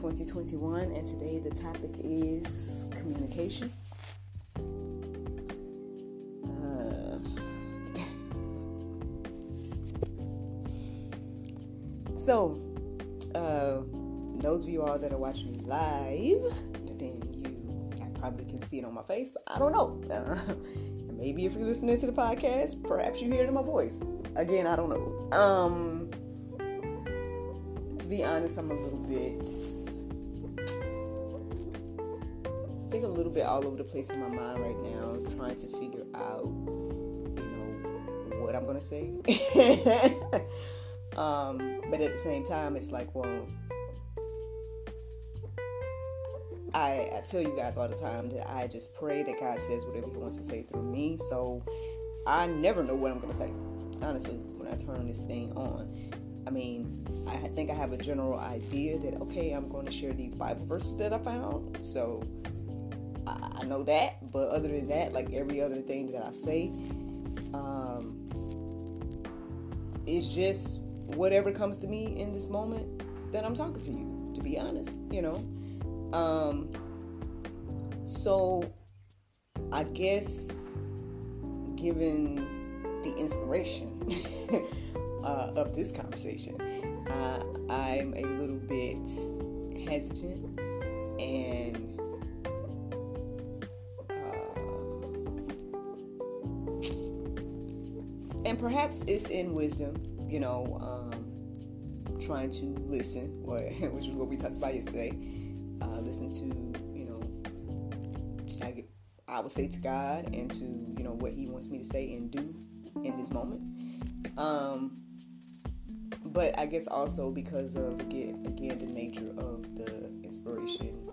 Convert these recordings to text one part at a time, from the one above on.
2021, and today the topic is communication. Uh, so, uh, those of you all that are watching me live, then you I probably can see it on my face, but I don't know. Uh, maybe if you're listening to the podcast, perhaps you hear it in my voice. Again, I don't know. Um, to be honest, I'm a little bit, I think a little bit all over the place in my mind right now, trying to figure out, you know, what I'm gonna say. um, but at the same time, it's like, well, I, I tell you guys all the time that I just pray that God says whatever He wants to say through me. So I never know what I'm to say, honestly, when I turn this thing on. I mean, I think I have a general idea that, okay, I'm going to share these Bible verses that I found. So I, I know that. But other than that, like every other thing that I say, um, it's just whatever comes to me in this moment that I'm talking to you, to be honest, you know. Um, so I guess given the inspiration uh, of this conversation, uh, I'm a little bit hesitant and and perhaps it's in wisdom, you know, um, trying to listen, which is what we talked about yesterday uh, listen to, you know, I, would say to God and to, you know, what He wants me to say and do in this moment. Um, but I guess also because of again, again the nature of the inspiration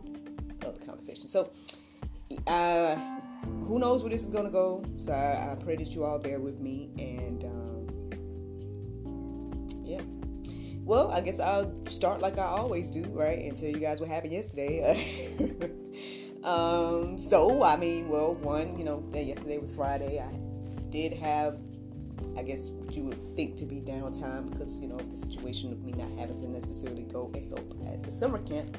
of the conversation. So, uh, who knows where this is gonna go? So I, I pray that you all bear with me and. Um, yeah. Well, I guess I'll start like I always do, right? And tell you guys what happened yesterday. um, so, I mean, well, one, you know, yesterday was Friday. I did have, I guess, what you would think to be downtime because, you know, the situation of me not having to necessarily go and help at the summer camp.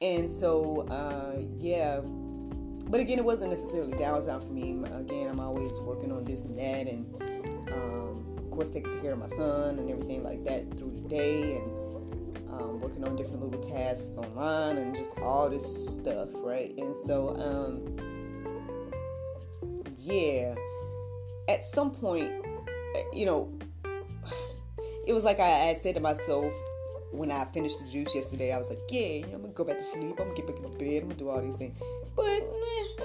And so, uh, yeah. But again, it wasn't necessarily downtime for me. Again, I'm always working on this and that and, um, course, taking care of my son and everything like that through the day, and um, working on different little tasks online and just all this stuff, right? And so, um, yeah, at some point, you know, it was like I said to myself when I finished the juice yesterday, I was like, yeah, you know, I'm gonna go back to sleep. I'm gonna get back in bed. I'm gonna do all these things. But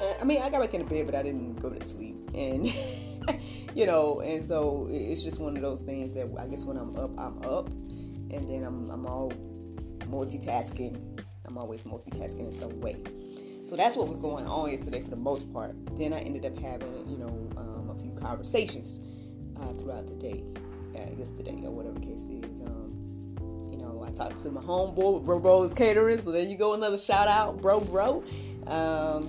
eh, I mean, I got back in the bed, but I didn't go to sleep. And you know, and so it's just one of those things that I guess when I'm up, I'm up, and then I'm I'm all multitasking. I'm always multitasking in some way. So that's what was going on yesterday for the most part. Then I ended up having, you know, um, a few conversations uh, throughout the day, uh, yesterday or whatever case is. Um, you know, I talked to my homeboy, Bro Bro's Catering. So there you go, another shout out, Bro Bro. Um,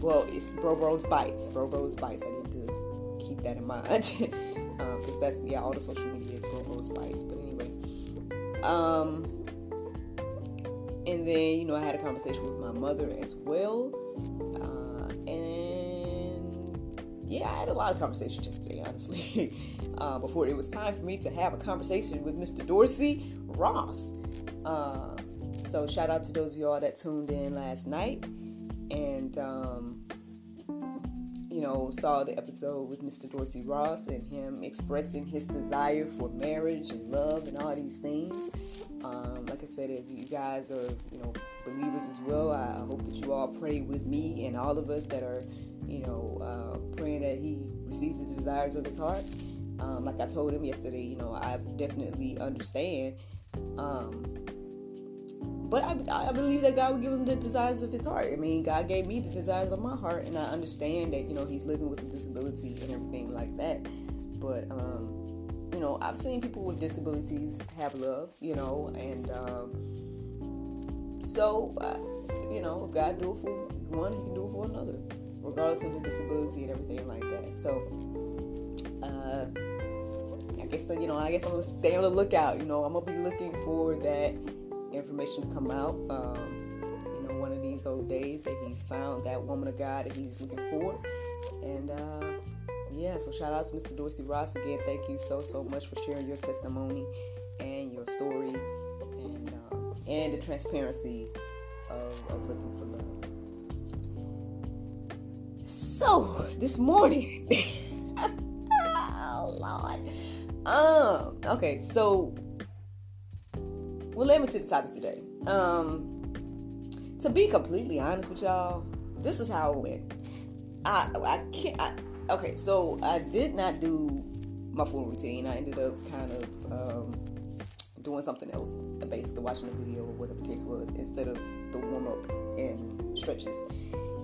well, it's Bro Bro's Bites. Bro Bro's Bites. I need to keep that in mind because um, that's yeah, all the social media is Bro Bro's Bites. But anyway, um, and then you know I had a conversation with my mother as well, uh, and yeah, I had a lot of conversations yesterday, honestly. uh, before it was time for me to have a conversation with Mr. Dorsey Ross. Uh, so shout out to those of y'all that tuned in last night and um, you know saw the episode with Mr. Dorsey Ross and him expressing his desire for marriage and love and all these things. Um, like I said, if you guys are you know believers as well, I hope that you all pray with me and all of us that are you know uh, praying that he receives the desires of his heart. Um, like I told him yesterday, you know, I definitely understand. But I, I believe that God will give him the desires of his heart. I mean, God gave me the desires of my heart, and I understand that, you know, he's living with a disability and everything like that. But, um, you know, I've seen people with disabilities have love, you know, and um, so, uh, you know, if God do it for one, he can do it for another, regardless of the disability and everything like that. So, uh, I guess you know. I guess I'm gonna stay on the lookout. You know, I'm gonna be looking for that information to come out. Um, you know, one of these old days that he's found that woman of God that he's looking for, and uh, yeah. So shout out to Mr. Dorsey Ross again. Thank you so so much for sharing your testimony and your story, and um, and the transparency of, of looking for love. So this morning. oh, Lord. Um, okay, so well let me to the topic today. Um to be completely honest with y'all, this is how it went. I I can't I, okay, so I did not do my full routine. I ended up kind of um, doing something else, basically watching a video or whatever the case was, instead of the warm up and stretches.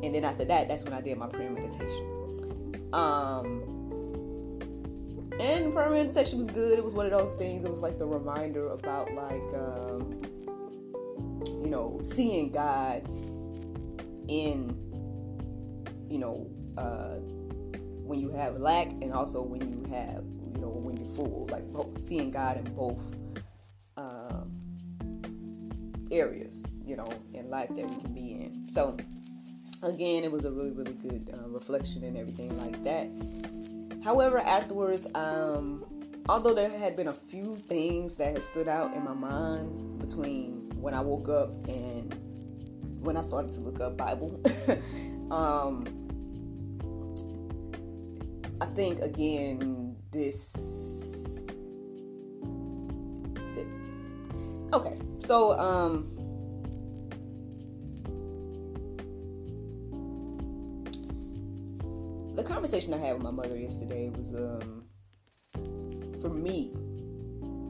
And then after that, that's when I did my prayer meditation. Um, and prayer meditation was good. It was one of those things. It was like the reminder about like um, you know seeing God in you know uh, when you have lack and also when you have you know when you're full. Like seeing God in both um, areas. You know in life that we can be in. So again, it was a really really good uh, reflection and everything like that However, afterwards, um, although there had been a few things that had stood out in my mind between when I woke up and when I started to look up Bible, um, I think again this. Okay, so um, conversation I had with my mother yesterday was um for me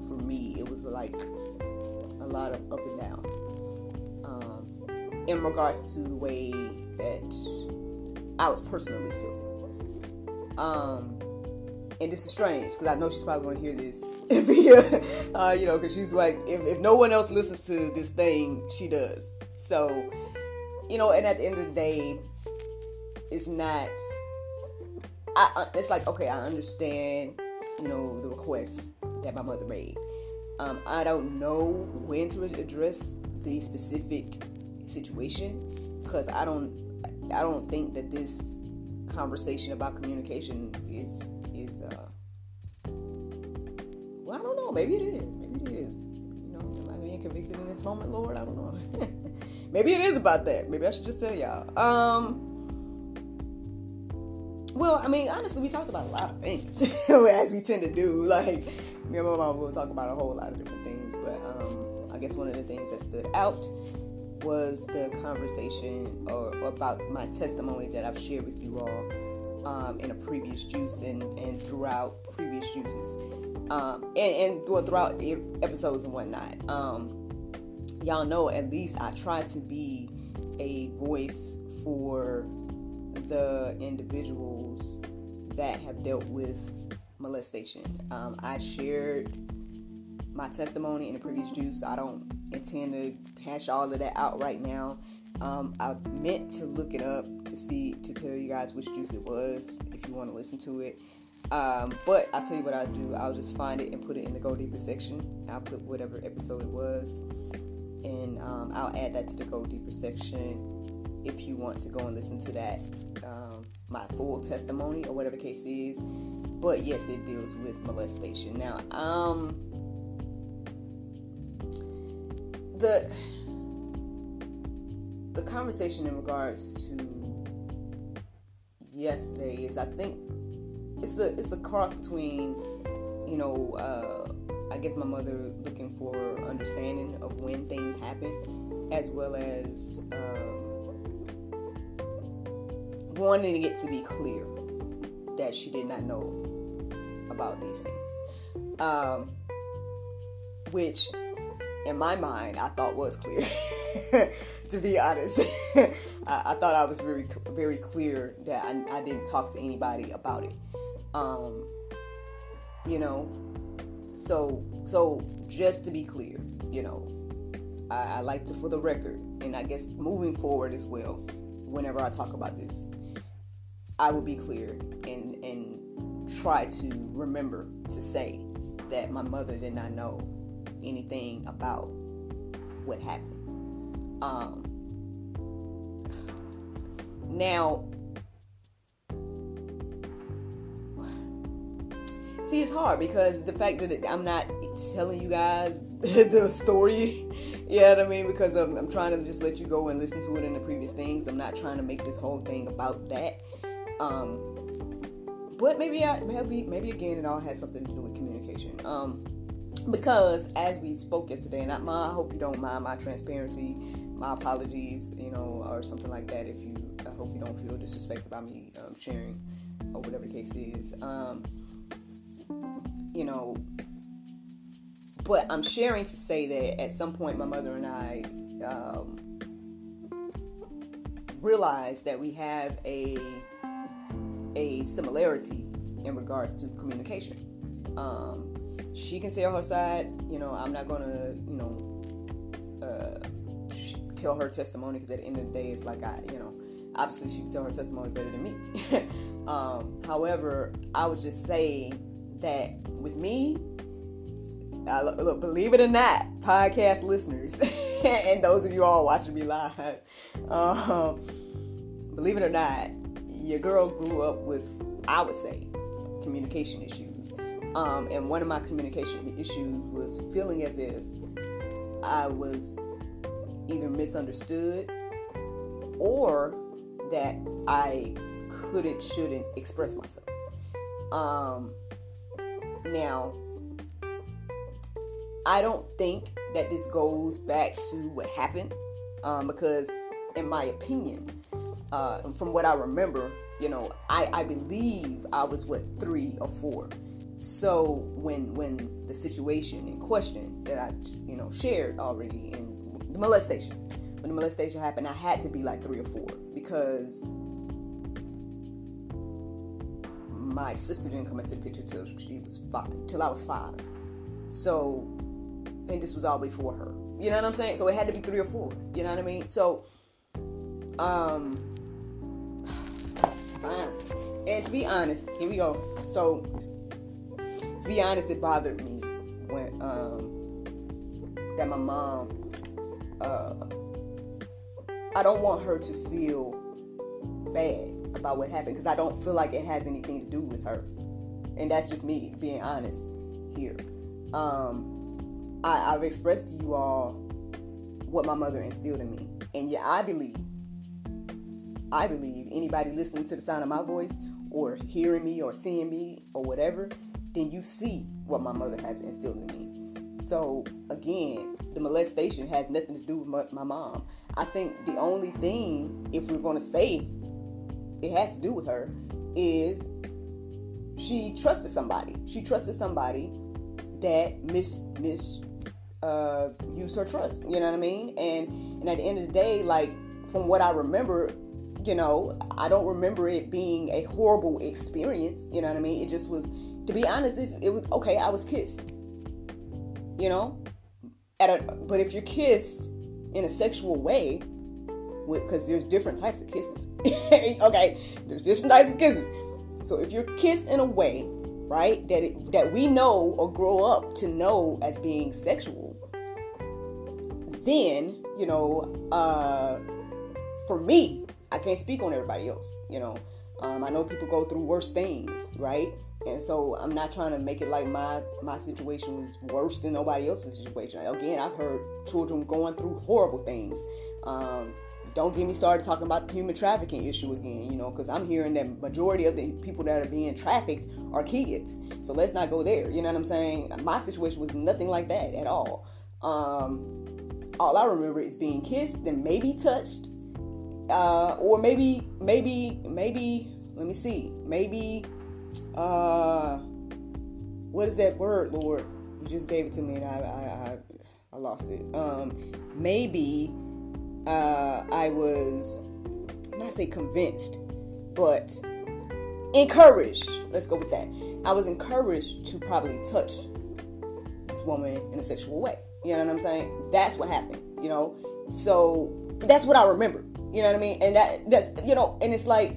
for me it was like a lot of up and down um in regards to the way that I was personally feeling um and this is strange because I know she's probably going to hear this via, uh, you know, because she's like, if, if no one else listens to this thing, she does. So, you know, and at the end of the day, it's not I, it's like okay, I understand, you know, the request that my mother made. Um, I don't know when to address the specific situation because I don't, I don't think that this conversation about communication is is uh. Well, I don't know. Maybe it is. Maybe it is. You know, am I being convicted in this moment, Lord? I don't know. Maybe it is about that. Maybe I should just tell y'all. Um well, I mean, honestly, we talked about a lot of things, as we tend to do. Like, me and my mom will talk about a whole lot of different things, but um, I guess one of the things that stood out was the conversation or, or about my testimony that I've shared with you all um, in a previous juice and, and throughout previous juices, um, and, and well, throughout episodes and whatnot. Um, y'all know at least I try to be a voice for the individuals that have dealt with molestation. Um, I shared my testimony in the previous juice. I don't intend to hash all of that out right now. Um, I meant to look it up to see to tell you guys which juice it was if you want to listen to it. Um, but I'll tell you what I'll do. I'll just find it and put it in the Go Deeper section. I'll put whatever episode it was, and um, I'll add that to the Go Deeper section if you want to go and listen to that, um, my full testimony or whatever case is. But yes, it deals with molestation. Now, um, the the conversation in regards to yesterday is I think it's the it's the cross between you know uh, I guess my mother looking for understanding of when things happen as well as um, wanting it to be clear that she did not know about these things. Um, which in my mind I thought was clear to be honest. I, I, thought I was very very clear that I, I didn't talk to anybody about it. Um, you know, so so just to be clear, you know, I, I like to for the record, and I guess moving forward as well, whenever I talk about this, I will be clear and and try to remember to say that my mother did not know anything about what happened. Um, now, see, it's hard because the fact that I'm not telling you guys the story, you know what I mean? Because I'm, I'm, trying to just let you go and listen to it in the previous things. I'm not trying to make this whole thing about that. Um, but maybe I maybe maybe again it all has something to do with communication. Um, because as we spoke yesterday, and I, I hope you don't mind my transparency, my apologies, you know, or something like that. If you, I hope you don't feel disrespected by me um, sharing or whatever the case is. Um, you know, but I'm sharing to say that at some point my mother and I um, realized that we have a a similarity in regards to communication. Um, she can say on her side, you know, I'm not gonna, you know, uh, tell her testimony because at the end of the day, it's like I, you know, obviously she can tell her testimony better than me. um, however, I was just saying that with me, I, look, believe it or not, podcast listeners, and those of you all watching me live, um, believe it or not, your girl grew up with, I would say, communication issues. Um, and one of my communication issues was feeling as if I was either misunderstood or that I couldn't, shouldn't express myself. Um, now, I don't think that this goes back to what happened um, because, in my opinion, uh, from what I remember, you know, I, I believe I was what three or four. So when when the situation in question that I you know shared already in the molestation, when the molestation happened, I had to be like three or four because my sister didn't come into the picture till she was five, till I was five. So, and this was all before her. You know what I'm saying? So it had to be three or four. You know what I mean? So, um, fine. And to be honest, here we go. So, to be honest, it bothered me when um that my mom. Uh, I don't want her to feel bad about what happened because I don't feel like it has anything to do with her. And that's just me being honest here. Um, I, have expressed to you all what my mother instilled in me. And yeah, I believe, I believe anybody listening to the sound of my voice or hearing me or seeing me or whatever, then you see what my mother has instilled in me. So again, the molestation has nothing to do with my, my mom. I think the only thing, if we're going to say it has to do with her is she trusted somebody. She trusted somebody that mis mis uh, used her trust. You know what I mean? And and at the end of the day, like from what I remember, you know, I don't remember it being a horrible experience. You know what I mean? It just was. To be honest, it was okay. I was kissed. You know, at a but if you're kissed in a sexual way, because there's different types of kisses. okay, there's different types of kisses. So if you're kissed in a way, right, that it, that we know or grow up to know as being sexual, then you know, uh, for me, I can't speak on everybody else. You know, um, I know people go through worse things, right? And so I'm not trying to make it like my my situation was worse than nobody else's situation. Again, I've heard children going through horrible things. Um, don't get me started talking about the human trafficking issue again, you know, because I'm hearing that majority of the people that are being trafficked are kids. So let's not go there. You know what I'm saying? My situation was nothing like that at all. Um, all I remember is being kissed and maybe touched, uh, or maybe, maybe, maybe. Let me see. Maybe, uh, what is that word, Lord? You just gave it to me and I, I, I, I lost it. Um, maybe uh, I was not say convinced, but encouraged. Let's go with that. I was encouraged to probably touch this woman in a sexual way. You know what I'm saying? That's what happened. You know, so that's what I remember. You know what I mean? And that that you know, and it's like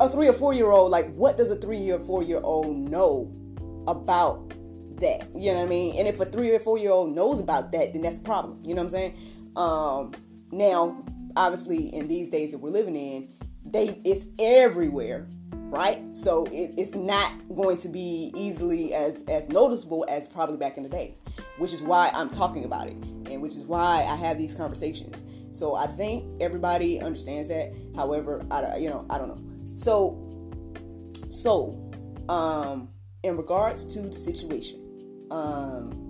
a three or four year old. Like, what does a three or four year old know about that? You know what I mean? And if a three or four year old knows about that, then that's a problem. You know what I'm saying? Um, now, obviously, in these days that we're living in, they it's everywhere, right? So it, it's not going to be easily as as noticeable as probably back in the day, which is why I'm talking about it, and which is why I have these conversations. So I think everybody understands that. However, I you know I don't know. So so um, in regards to the situation. Um,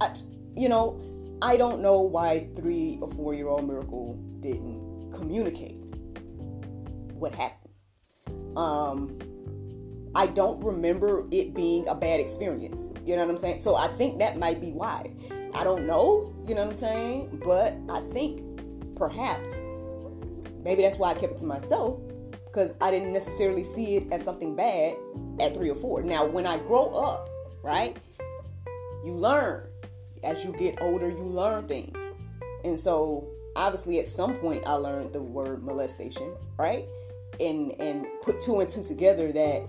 I, you know, I don't know why three or four year old Miracle didn't communicate what happened. Um, I don't remember it being a bad experience. You know what I'm saying? So I think that might be why. I don't know, you know what I'm saying? But I think perhaps maybe that's why I kept it to myself because I didn't necessarily see it as something bad at three or four. Now, when I grow up, right, you learn as you get older, you learn things. And so, obviously, at some point, I learned the word molestation, right? And and put two and two together that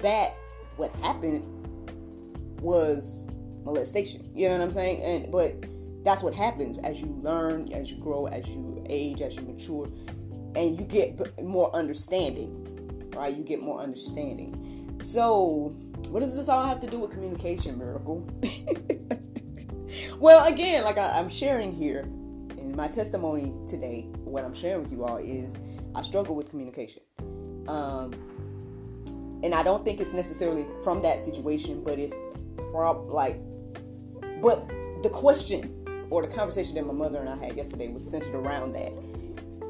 that what happened was molestation. You know what I'm saying? And but that's what happens as you learn, as you grow, as you age, as you mature, and you get more understanding, right? You get more understanding. So, what does this all have to do with communication, Miracle? well, again, like I, am sharing here in my testimony today, what I'm sharing with you all is I struggle with communication. Um, and I don't think it's necessarily from that situation, but it's prob like, but the question or the conversation that my mother and I had yesterday was centered around that,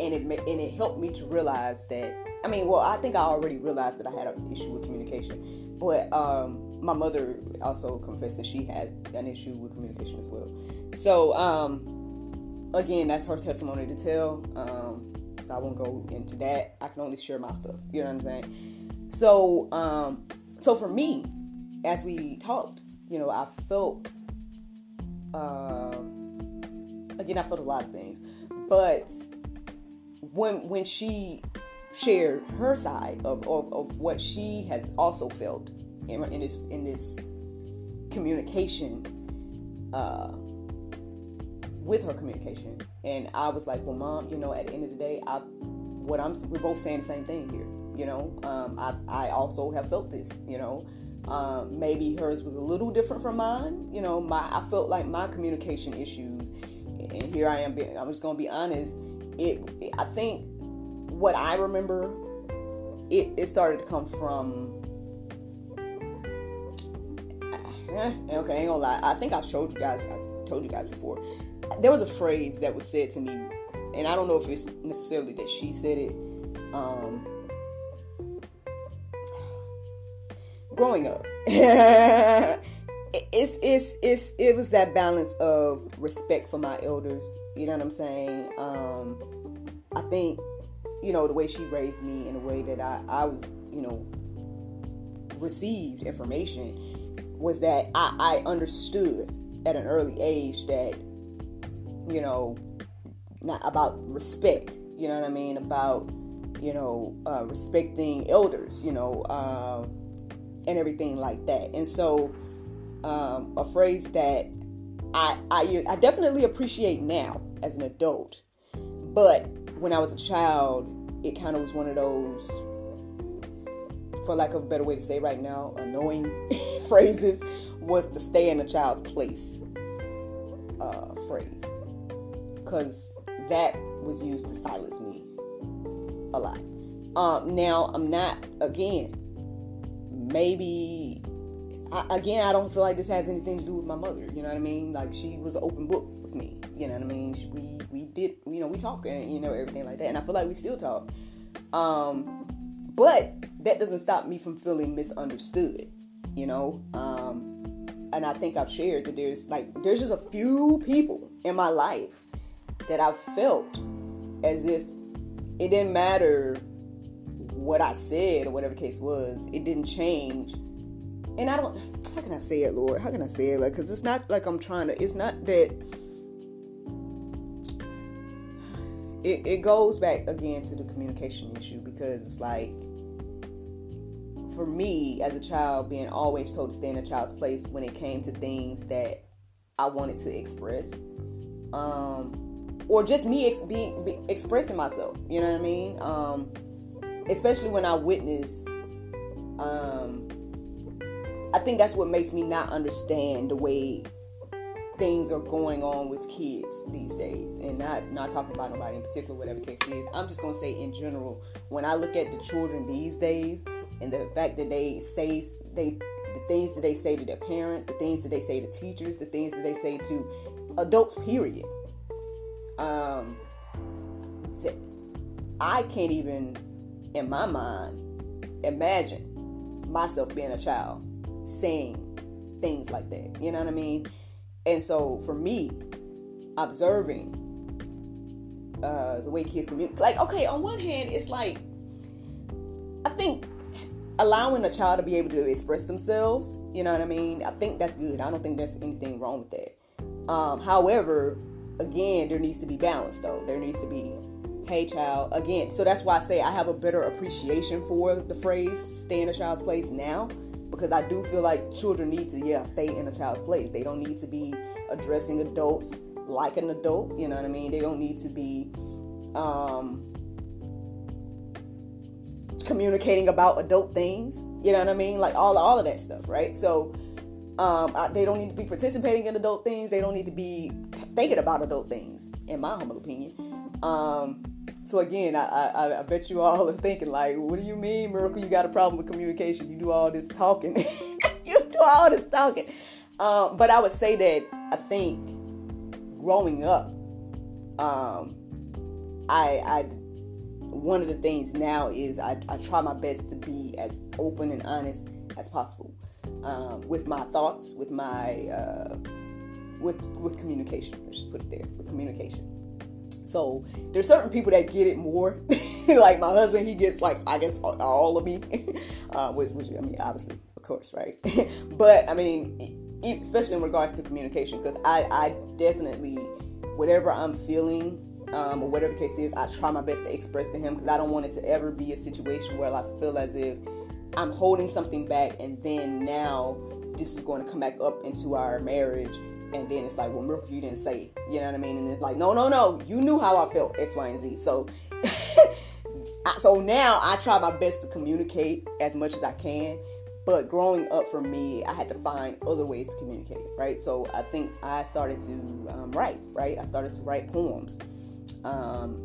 and it and it helped me to realize that. I mean, well, I think I already realized that I had an issue with communication, but um, my mother also confessed that she had an issue with communication as well. So, um, again, that's her testimony to tell. Um, so I won't go into that. I can only share my stuff. You know what I'm saying? So, um, so for me, as we talked, you know, I felt, uh, again, I felt a lot of things, but when when she shared her side of, of, of what she has also felt in, in this in this communication uh, with her communication, and I was like, "Well, mom, you know, at the end of the day, I what I'm we're both saying the same thing here. You know, um, I I also have felt this. You know." Um, maybe hers was a little different from mine. You know, my I felt like my communication issues, and here I am. Being, I'm just gonna be honest. It, I think, what I remember, it, it started to come from okay, I ain't gonna lie. I think I've told you guys, I told you guys before. There was a phrase that was said to me, and I don't know if it's necessarily that she said it. Um, growing up, it's it's it's it was that balance of respect for my elders. You know what I'm saying? Um, I think you know the way she raised me in a way that I I you know received information was that I, I understood at an early age that, you know, not about respect, you know what I mean? About, you know, uh, respecting elders, you know, um, and everything like that. And so, um, a phrase that I, I, I definitely appreciate now as an adult, but when I was a child, it kind of was one of those, for lack of a better way to say right now, annoying phrases was to stay in a child's place. uh, phrase because that was used to silence me a lot. Um, now I'm not again. Maybe I, again I don't feel like this has anything to do with my mother. You know what I mean? Like she was open book with me. You know what I mean? We we did you know we talk and you know everything like that, and I feel like we still talk. Um, but that doesn't stop me from feeling misunderstood. You know. Um, and I think I've shared that there's like there's just a few people in my life that I've felt as if it didn't matter what I said or whatever the case was, it didn't change. And I don't, how can I say it, Lord? How can I say it? Like, because it's not like I'm trying to, it's not that. It, it goes back again to the communication issue because it's like, for me as a child, being always told to stay in a child's place when it came to things that I wanted to express. Um, or just me ex- be, be expressing myself. You know what I mean? Um, especially when I witness. Um, I think that's what makes me not understand the way things are going on with kids these days, and not not talking about nobody in particular, whatever case is. I'm just gonna say in general, when I look at the children these days, and the fact that they say they the things that they say to their parents, the things that they say to teachers, the things that they say to adults, period um, I can't even, in my mind, imagine myself being a child saying things like that. You know what I mean? And so for me, observing uh, the way kids communicate, like, okay, on one hand, it's like, I think allowing a child to be able to express themselves, you know what I mean? I think that's good. I don't think there's anything wrong with that. Um, however, again, there needs to be balance though. There needs to be, hey, child, again. So that's why I say I have a better appreciation for the phrase stay in a child's place now because I do feel like children need to, yeah, stay in a child's place. They don't need to be addressing adults like an adult, you know what I mean? They don't need to be, um, communicating about adult things you know what i mean like all all of that stuff right so um, I, they don't need to be participating in adult things. They don't need to be thinking about adult things, in my humble opinion. Um, so again, I, I, I bet you all are thinking like, what do you mean, Miracle? You got a problem with communication? You do all this talking. you do all this talking. Um, but I would say that I think growing up, um, I, I one of the things now is I, I try my best to be as open and honest as possible um, with my thoughts, with my uh, with with communication. Let's just put it there with communication. So there's certain people that get it more. like my husband, he gets like I guess all of me, uh, which, which I mean obviously of course right. but I mean especially in regards to communication because I I definitely whatever I'm feeling um, or whatever the case is, I try my best to express to him because I don't want it to ever be a situation where I feel as if I'm holding something back, and then now this is going to come back up into our marriage. And then it's like, well, you didn't say it. You know what I mean? And it's like, no, no, no. You knew how I felt, X, Y, and Z. So, so now I try my best to communicate as much as I can. But growing up for me, I had to find other ways to communicate, right? So I think I started to um, write, right? I started to write poems. Um,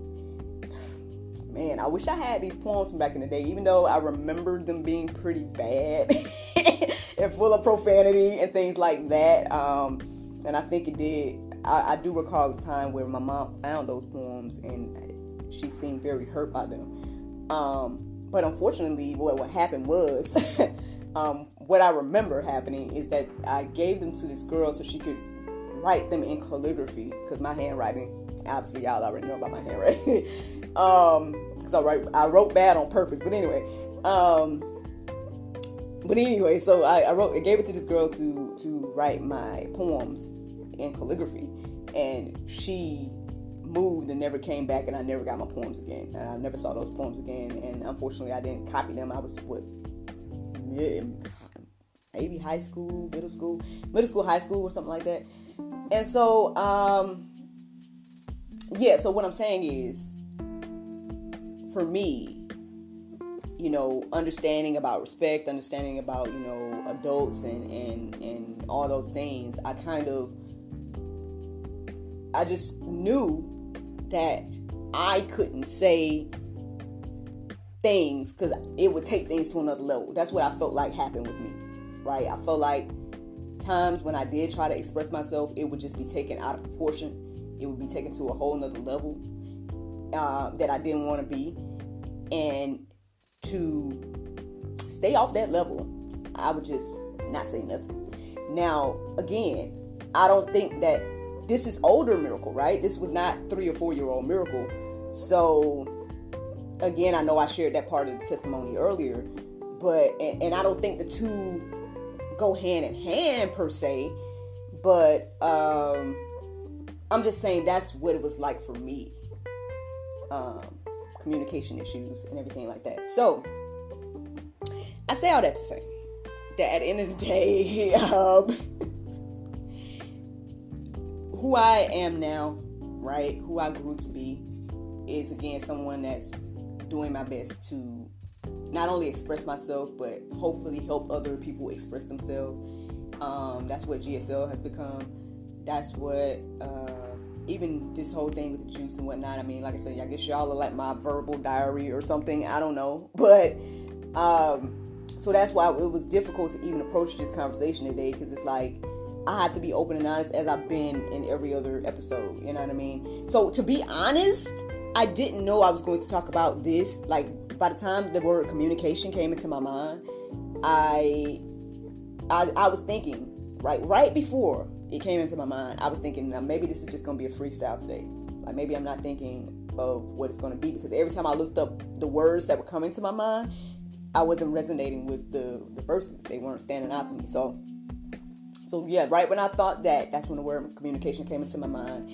man, I wish I had these poems from back in the day, even though I remember them being pretty bad and full of profanity and things like that. Um, and I think it did. I, I, do recall a time where my mom found those poems and she seemed very hurt by them. Um, but unfortunately, what, what happened was, um, what I remember happening is that I gave them to this girl so she could write them in calligraphy because my handwriting obviously y'all already know about my handwriting. um, because I write I wrote bad on purpose. But anyway, um, but anyway, so I, I wrote I gave it to this girl to to write my poems in calligraphy, and she moved and never came back, and I never got my poems again, and I never saw those poems again. And unfortunately, I didn't copy them. I was what maybe high school, middle school, middle school, high school, or something like that. And so, um, yeah, so what I'm saying is, for me, you know, understanding about respect, understanding about, you know, adults and, and, and all those things, I kind of I just knew that I couldn't say things because it would take things to another level. That's what I felt like happened with me, right? I felt like times when I did try to express myself, it would just be taken out of proportion. It would be taken to a whole nother level uh, that I didn't want to be. And to stay off that level, I would just not say nothing. Now, again, I don't think that this is older miracle, right? This was not three or four year old miracle. So again, I know I shared that part of the testimony earlier, but and, and I don't think the two go hand in hand per se, but um, I'm just saying that's what it was like for me. Um, communication issues and everything like that. So I say all that to say that at the end of the day, um, who I am now, right? Who I grew to be is again someone that's doing my best to not only express myself, but hopefully help other people express themselves. Um, that's what GSL has become. That's what uh, even this whole thing with the juice and whatnot. I mean, like I said, I guess y'all are like my verbal diary or something. I don't know, but um, so that's why it was difficult to even approach this conversation today because it's like I have to be open and honest as I've been in every other episode. You know what I mean? So to be honest, I didn't know I was going to talk about this. Like by the time the word communication came into my mind, I I, I was thinking right right before it came into my mind, I was thinking now maybe this is just gonna be a freestyle today. Like maybe I'm not thinking of what it's gonna be because every time I looked up the words that were coming to my mind, I wasn't resonating with the the verses. They weren't standing out to me. So so yeah, right when I thought that, that's when the word communication came into my mind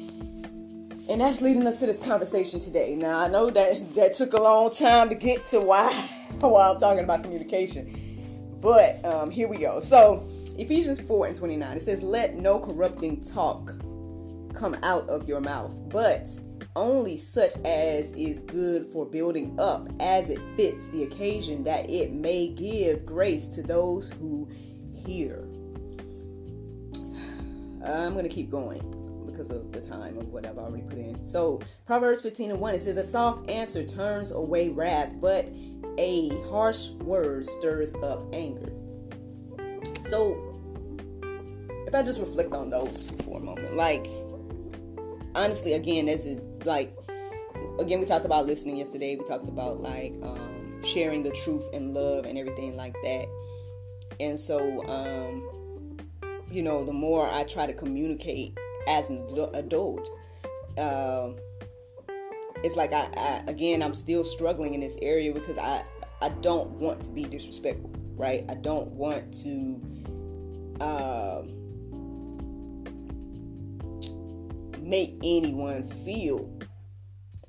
and that's leading us to this conversation today. Now I know that that took a long time to get to why why I'm talking about communication, but um, here we go. So Ephesians four and twenty nine it says, "Let no corrupting talk come out of your mouth, but only such as is good for building up, as it fits the occasion, that it may give grace to those who hear." I'm gonna keep going because of the time of what I've already put in. So Proverbs 15 and 1 it says a soft answer turns away wrath, but a harsh word stirs up anger. So if I just reflect on those for a moment, like honestly, again, this is like again we talked about listening yesterday. We talked about like um, sharing the truth and love and everything like that. And so, um, you know, the more I try to communicate as an adult. Uh, it's like I, I, again I'm still struggling in this area because I I don't want to be disrespectful, right? I don't want to uh, make anyone feel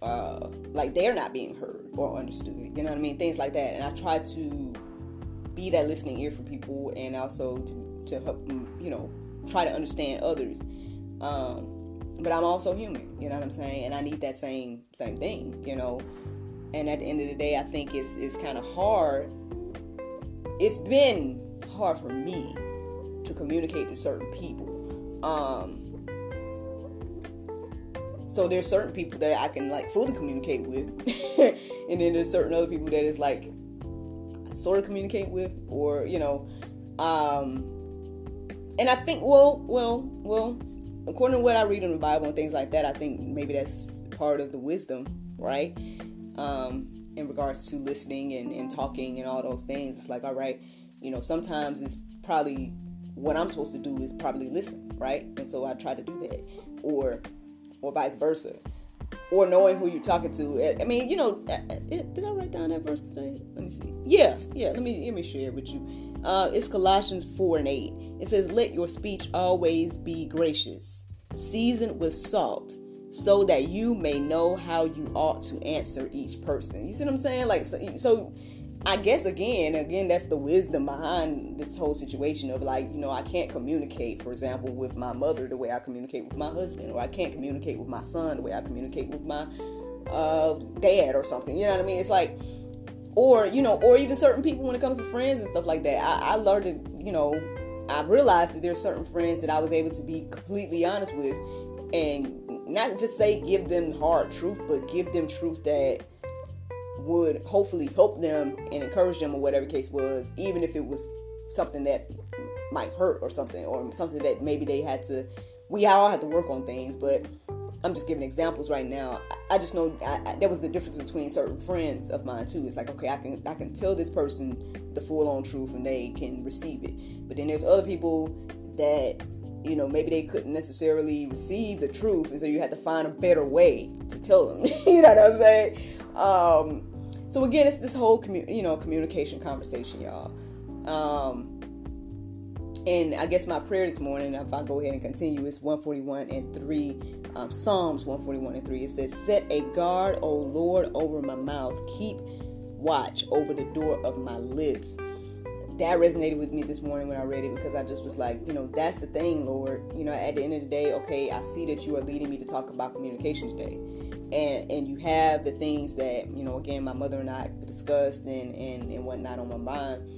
uh, like they're not being heard or understood. You know what I mean? Things like that. And I try to be that listening ear for people and also to, to help them, you know, try to understand others. Um, but I'm also human, you know what I'm saying? And I need that same same thing, you know. And at the end of the day, I think it's it's kind of hard. It's been hard for me to communicate to certain people. Um, so there's certain people that I can like fully communicate with, and then there's certain other people that is like I sort of communicate with, or you know, um, and I think well, well, well, according to what I read in the Bible and things like that, I think maybe that's part of the wisdom, right? Um, in regards to listening and, and talking and all those things. It's like, all right, you know, sometimes it's probably what I'm supposed to do is probably listen, right? And so I try to do that. Or or vice versa. Or knowing who you're talking to. I mean, you know, did I write down that verse today? Let me see. Yeah, yeah. Let me let me share it with you. Uh, it's Colossians four and eight. It says, "Let your speech always be gracious, seasoned with salt, so that you may know how you ought to answer each person." You see what I'm saying? Like, so, so I guess again, again, that's the wisdom behind this whole situation of like, you know, I can't communicate, for example, with my mother the way I communicate with my husband, or I can't communicate with my son the way I communicate with my uh, dad or something. You know what I mean? It's like, or you know, or even certain people when it comes to friends and stuff like that. I, I learned to, you know, I realized that there's certain friends that I was able to be completely honest with, and not just say give them hard truth, but give them truth that would hopefully help them and encourage them or whatever case was, even if it was something that might hurt or something, or something that maybe they had to. We all had to work on things, but I'm just giving examples right now. I just know I, I, there was a difference between certain friends of mine too. It's like okay, I can I can tell this person the full on truth and they can receive it, but then there's other people that you know maybe they couldn't necessarily receive the truth, and so you had to find a better way to tell them. you know what I'm saying? Um, so again, it's this whole commu- you know communication conversation, y'all. Um, and I guess my prayer this morning, if I go ahead and continue, is 141 and 3, um, Psalms 141 and 3. It says, Set a guard, O Lord, over my mouth. Keep watch over the door of my lips. That resonated with me this morning when I read it because I just was like, you know, that's the thing, Lord. You know, at the end of the day, okay, I see that you are leading me to talk about communication today. And, and you have the things that, you know, again, my mother and I discussed and, and, and whatnot on my mind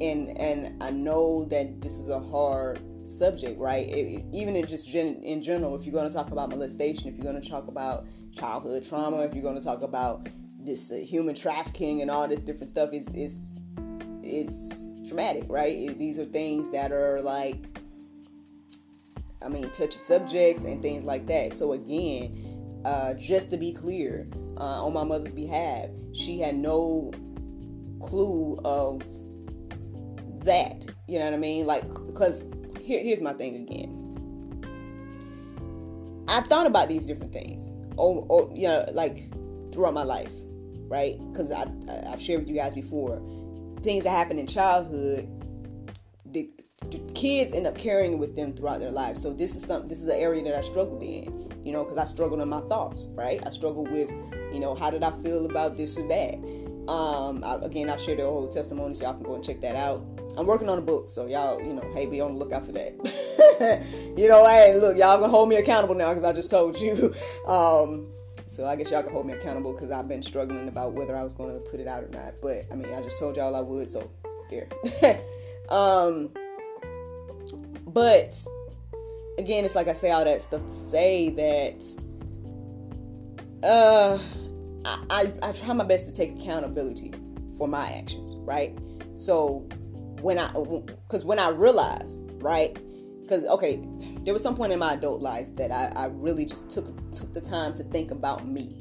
and and I know that this is a hard subject, right? It, even in just gen, in general, if you're going to talk about molestation, if you're going to talk about childhood trauma, if you're going to talk about this uh, human trafficking and all this different stuff, it's it's it's traumatic, right? It, these are things that are like, I mean, touchy subjects and things like that. So again, uh, just to be clear, uh, on my mother's behalf, she had no clue of that. You know what I mean? Like, because here, here's my thing again. I've thought about these different things, or you know, like throughout my life, right? Because I, I've shared with you guys before things that happen in childhood. The, the kids end up carrying with them throughout their lives. So this is something. This is an area that I struggled in. You know, because I struggled in my thoughts, right? I struggled with, you know, how did I feel about this or that. Um, I, again, I've shared their whole testimony, so y'all can go and check that out. I'm working on a book, so y'all, you know, hey, be on the lookout for that. you know, hey, look, y'all gonna hold me accountable now because I just told you. Um, so I guess y'all can hold me accountable because I've been struggling about whether I was going to put it out or not. But I mean, I just told y'all I would, so there. um, but again, it's like I say all that stuff to say that uh, I, I, I try my best to take accountability for my actions, right? So when I, because when I realized, right, because okay, there was some point in my adult life that I, I really just took took the time to think about me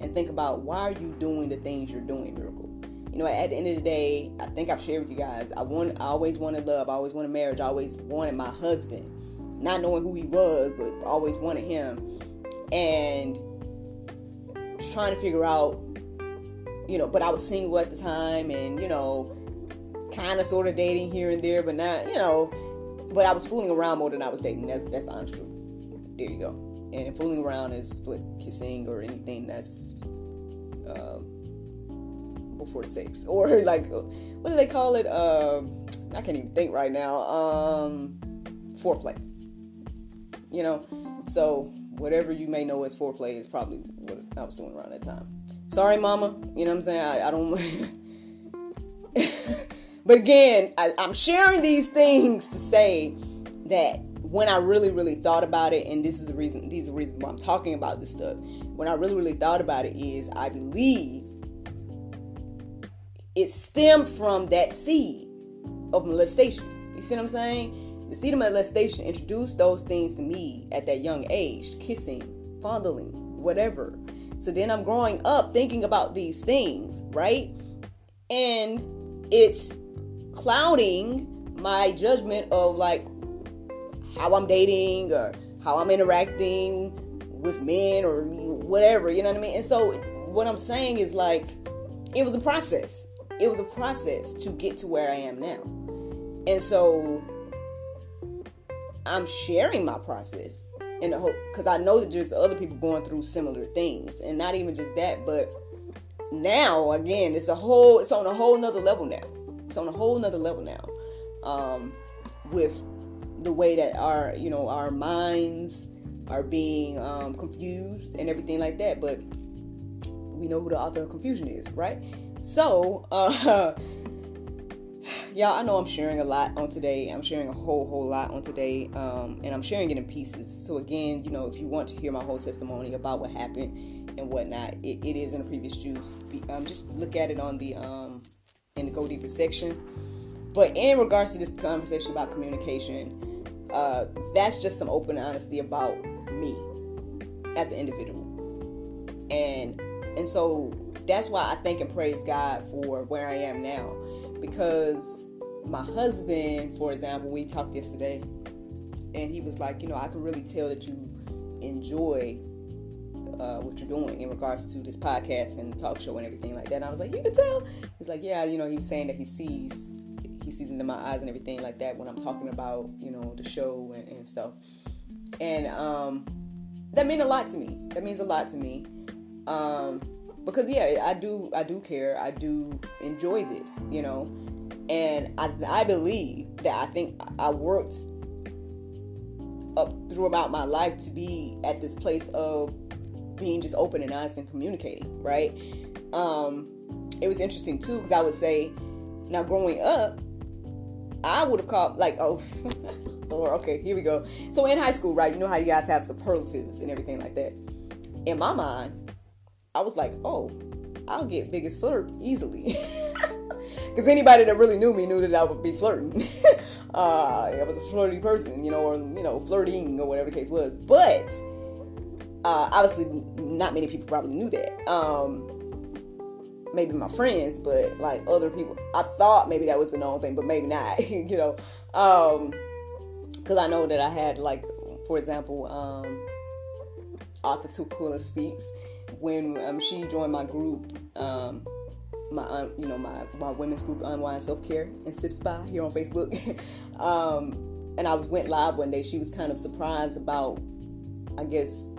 and think about why are you doing the things you're doing, miracle. You know, at the end of the day, I think I've shared with you guys. I want, I always wanted love. I always wanted marriage. I always wanted my husband, not knowing who he was, but always wanted him, and was trying to figure out, you know. But I was single at the time, and you know, kind of sort of dating here and there, but not, you know, but I was fooling around more than I was dating. That's that's the honest truth. There you go. And fooling around is with kissing or anything that's uh, before sex or like what do they call it? Um, I can't even think right now. Um, foreplay. You know, so whatever you may know as foreplay is probably what I was doing around that time. Sorry, mama. You know what I'm saying? I, I don't. But again, I, I'm sharing these things to say that when I really, really thought about it, and this is the reason, these are the reasons why I'm talking about this stuff. When I really, really thought about it, is I believe it stemmed from that seed of molestation. You see what I'm saying? The seed of molestation introduced those things to me at that young age kissing, fondling, whatever. So then I'm growing up thinking about these things, right? And it's clouding my judgment of like how I'm dating or how I'm interacting with men or whatever, you know what I mean? And so what I'm saying is like it was a process. It was a process to get to where I am now. And so I'm sharing my process in the hope because I know that there's other people going through similar things. And not even just that, but now again, it's a whole it's on a whole nother level now. It's on a whole nother level now. Um, with the way that our, you know, our minds are being um, confused and everything like that. But we know who the author of confusion is, right? So, uh, y'all, I know I'm sharing a lot on today. I'm sharing a whole, whole lot on today, um, and I'm sharing it in pieces. So again, you know, if you want to hear my whole testimony about what happened and whatnot, it, it is in the previous juice. Um, just look at it on the um, in the go deeper section. But in regards to this conversation about communication, uh, that's just some open honesty about me as an individual, and and so that's why I thank and praise God for where I am now because my husband, for example, we talked yesterday, and he was like, you know, I can really tell that you enjoy uh, what you're doing in regards to this podcast and talk show and everything like that. And I was like, you can tell. He's like, yeah, you know, he was saying that he sees he sees into my eyes and everything like that when I'm talking about you know the show and, and stuff. And um, that means a lot to me. That means a lot to me. Um, because yeah, I do I do care. I do enjoy this, you know. And I I believe that I think I worked up throughout my life to be at this place of being just open and honest and communicating, right? Um it was interesting too because I would say now growing up I would have called like oh or okay, here we go. So in high school, right, you know how you guys have superlatives and everything like that. In my mind, I was like, oh, I'll get biggest flirt easily. Because anybody that really knew me knew that I would be flirting. uh, I was a flirty person, you know, or, you know, flirting or whatever the case was. But uh, obviously, not many people probably knew that. Um, maybe my friends, but like other people, I thought maybe that was a known thing, but maybe not, you know. Because um, I know that I had, like, for example, um, Arthur Tukula speaks when um, she joined my group, um, my you know my my women's group Unwind Self Care and Sip Spa here on Facebook, um, and I went live one day. She was kind of surprised about, I guess,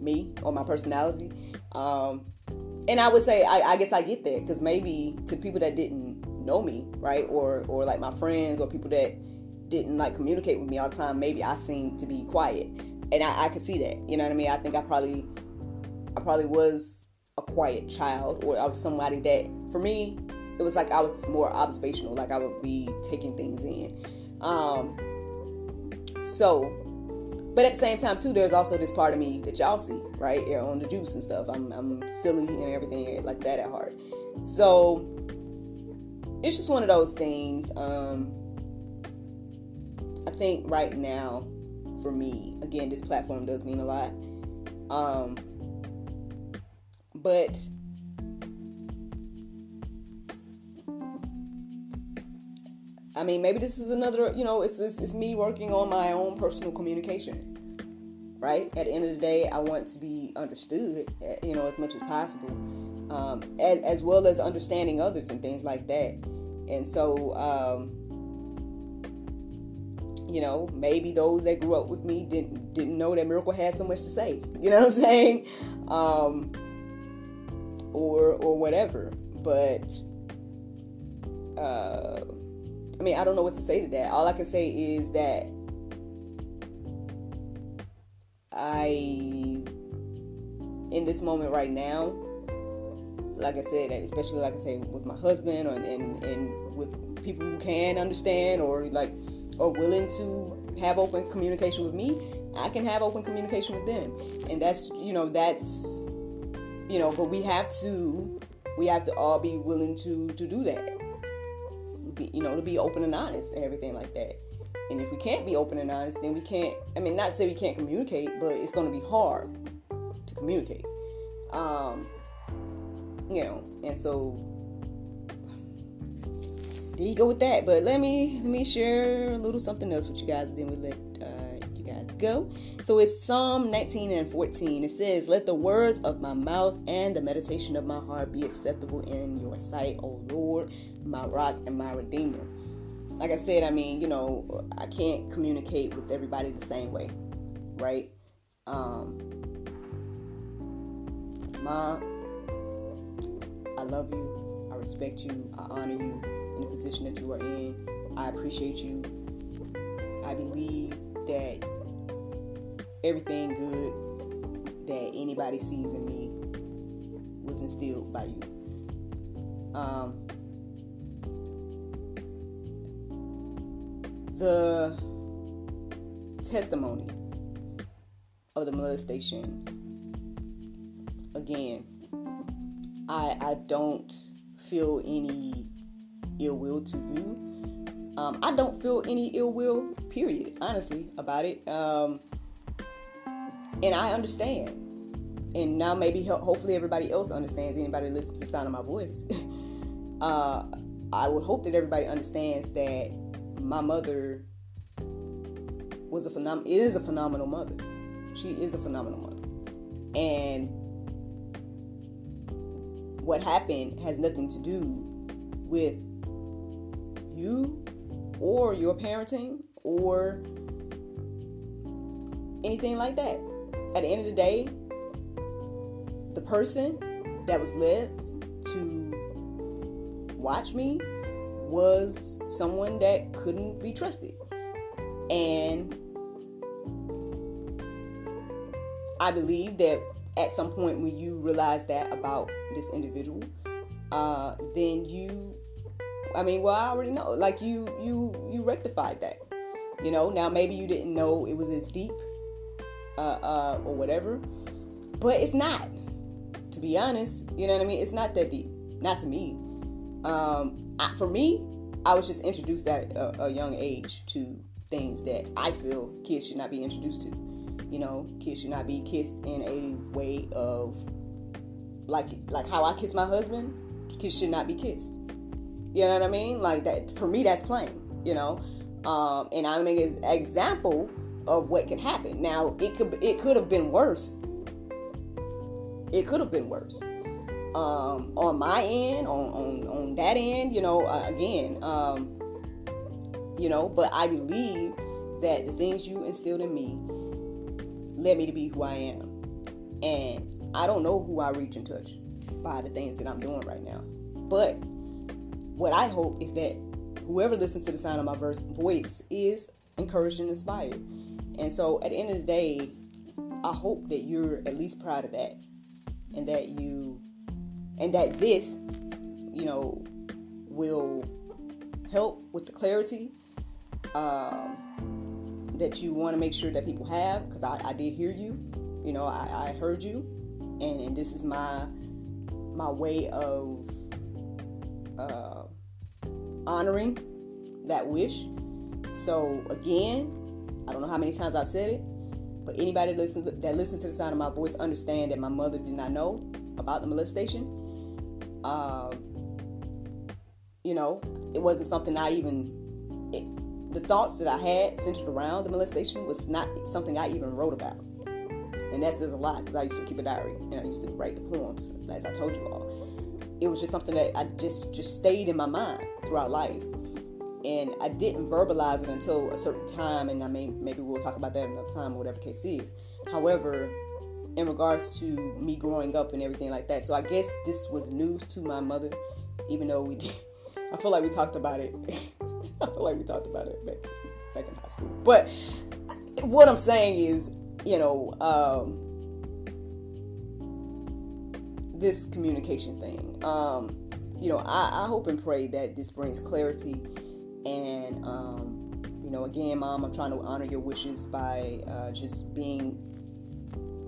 me or my personality. Um, and I would say I, I guess I get that because maybe to people that didn't know me, right, or or like my friends or people that didn't like communicate with me all the time, maybe I seemed to be quiet, and I, I could see that. You know what I mean? I think I probably I probably was a quiet child, or I was somebody that, for me, it was like I was more observational, like I would be taking things in. Um, so, but at the same time, too, there's also this part of me that y'all see, right? Here on the juice and stuff. I'm, I'm silly and everything like that at heart. So, it's just one of those things. Um, I think right now, for me, again, this platform does mean a lot. Um, but I mean, maybe this is another, you know, it's, it's, it's me working on my own personal communication, right? At the end of the day, I want to be understood, eh, you know, as much as possible, um, as, as well as understanding others and things like that. And so, um, you know, maybe those that grew up with me didn't didn't know that Miracle had so much to say. You know what I'm saying? Um, or or whatever. But uh, I mean, I don't know what to say to that. All I can say is that I, in this moment right now, like I said, especially like I say with my husband or and, and with people who can understand or like or willing to have open communication with me, I can have open communication with them. And that's you know, that's you know but we have to we have to all be willing to to do that. Be, you know to be open and honest and everything like that. And if we can't be open and honest then we can't i mean not to say we can't communicate but it's going to be hard to communicate. Um you know and so there you go with that. But let me let me share a little something else with you guys then we let go. So it's Psalm 19 and 14. It says, Let the words of my mouth and the meditation of my heart be acceptable in your sight, O Lord, my rock and my redeemer. Like I said, I mean, you know, I can't communicate with everybody the same way, right? Um, Mom, I love you. I respect you. I honor you in the position that you are in. I appreciate you. I believe that everything good that anybody sees in me was instilled by you. Um, the testimony of the molestation again i i don't feel any ill will to you um, i don't feel any ill will period honestly about it um, and i understand and now maybe hopefully everybody else understands anybody listens to the sound of my voice uh, i would hope that everybody understands that my mother was a phenom- is a phenomenal mother. She is a phenomenal mother. And what happened has nothing to do with you or your parenting or anything like that. At the end of the day, the person that was left to watch me was someone that couldn't be trusted. And I believe that at some point when you realize that about this individual, uh, then you, I mean, well, I already know, like you, you, you rectified that. You know, now maybe you didn't know it was as deep, uh, uh, or whatever, but it's not. To be honest, you know what I mean. It's not that deep, not to me. Um, I, for me, I was just introduced at a, a young age to things that I feel kids should not be introduced to. You know, kids should not be kissed in a way of like like how I kiss my husband. Kids should not be kissed. You know what I mean? Like that for me, that's plain. You know, um, and I'm an example of what can happen. Now it could it could have been worse. It could have been worse um, on my end, on, on, on that end, you know, uh, again, um, you know, but I believe that the things you instilled in me led me to be who I am. And I don't know who I reach and touch by the things that I'm doing right now. But what I hope is that whoever listens to the sound of my verse, voice is encouraged and inspired. And so at the end of the day, I hope that you're at least proud of that and that you and that this, you know, will help with the clarity um, that you want to make sure that people have. Because I, I, did hear you, you know, I, I heard you, and, and, this is my my way of uh, honoring that wish. So again, I don't know how many times I've said it, but anybody that listens that listens to the sound of my voice understand that my mother did not know about the molestation um, you know, it wasn't something I even, it, the thoughts that I had centered around the molestation was not something I even wrote about. And that says a lot because I used to keep a diary and I used to write the poems, as I told you all. It was just something that I just just stayed in my mind throughout life, and I didn't verbalize it until a certain time. And I may maybe we'll talk about that another time, or whatever case is. However, in regards to me growing up and everything like that. So I guess this was news to my mother, even though we did. I feel like we talked about it. I feel like we talked about it back back in high school. But what I'm saying is, you know, um, this communication thing. Um, you know, I, I, hope and pray that this brings clarity. And, um, you know, again, mom, I'm trying to honor your wishes by uh, just being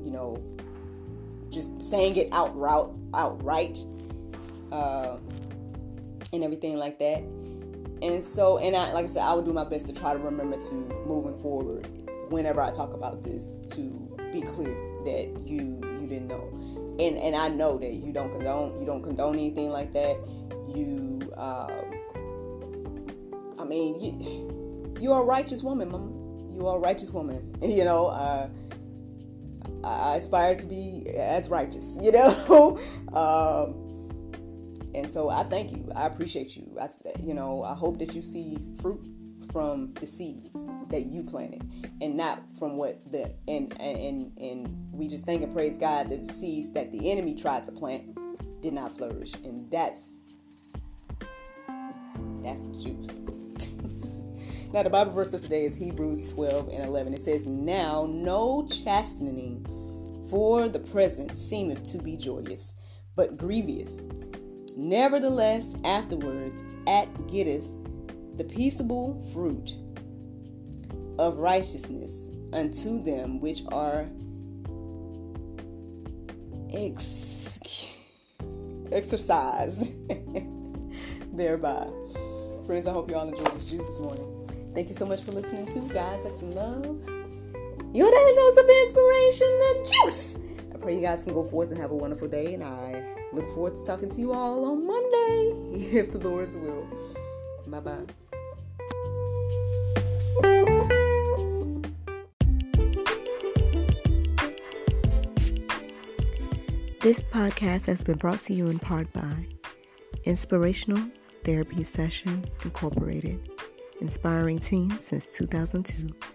you know, just saying it outright, outright, uh, and everything like that. And so, and I, like I said, I would do my best to try to remember to moving forward, whenever I talk about this, to be clear that you you didn't know, and and I know that you don't condone you don't condone anything like that. You, um, I mean, you you're a righteous woman, mama. You are a righteous woman, you know. Uh, I aspire to be as righteous, you know. um, and so I thank you. I appreciate you. I, you know, I hope that you see fruit from the seeds that you planted, and not from what the and and and we just thank and praise God that the seeds that the enemy tried to plant did not flourish, and that's that's the juice. now the Bible verse of today is Hebrews 12 and 11. It says, "Now no chastening." for the present seemeth to be joyous, but grievous. Nevertheless, afterwards, at getteth the peaceable fruit of righteousness unto them which are ex- exercised thereby. Friends, I hope you all enjoyed this juice this morning. Thank you so much for listening to God, Sex, and Love. Your daily dose of inspiration and juice. I pray you guys can go forth and have a wonderful day, and I look forward to talking to you all on Monday, if the Lord's will. Bye bye. This podcast has been brought to you in part by Inspirational Therapy Session Incorporated, inspiring teens since 2002.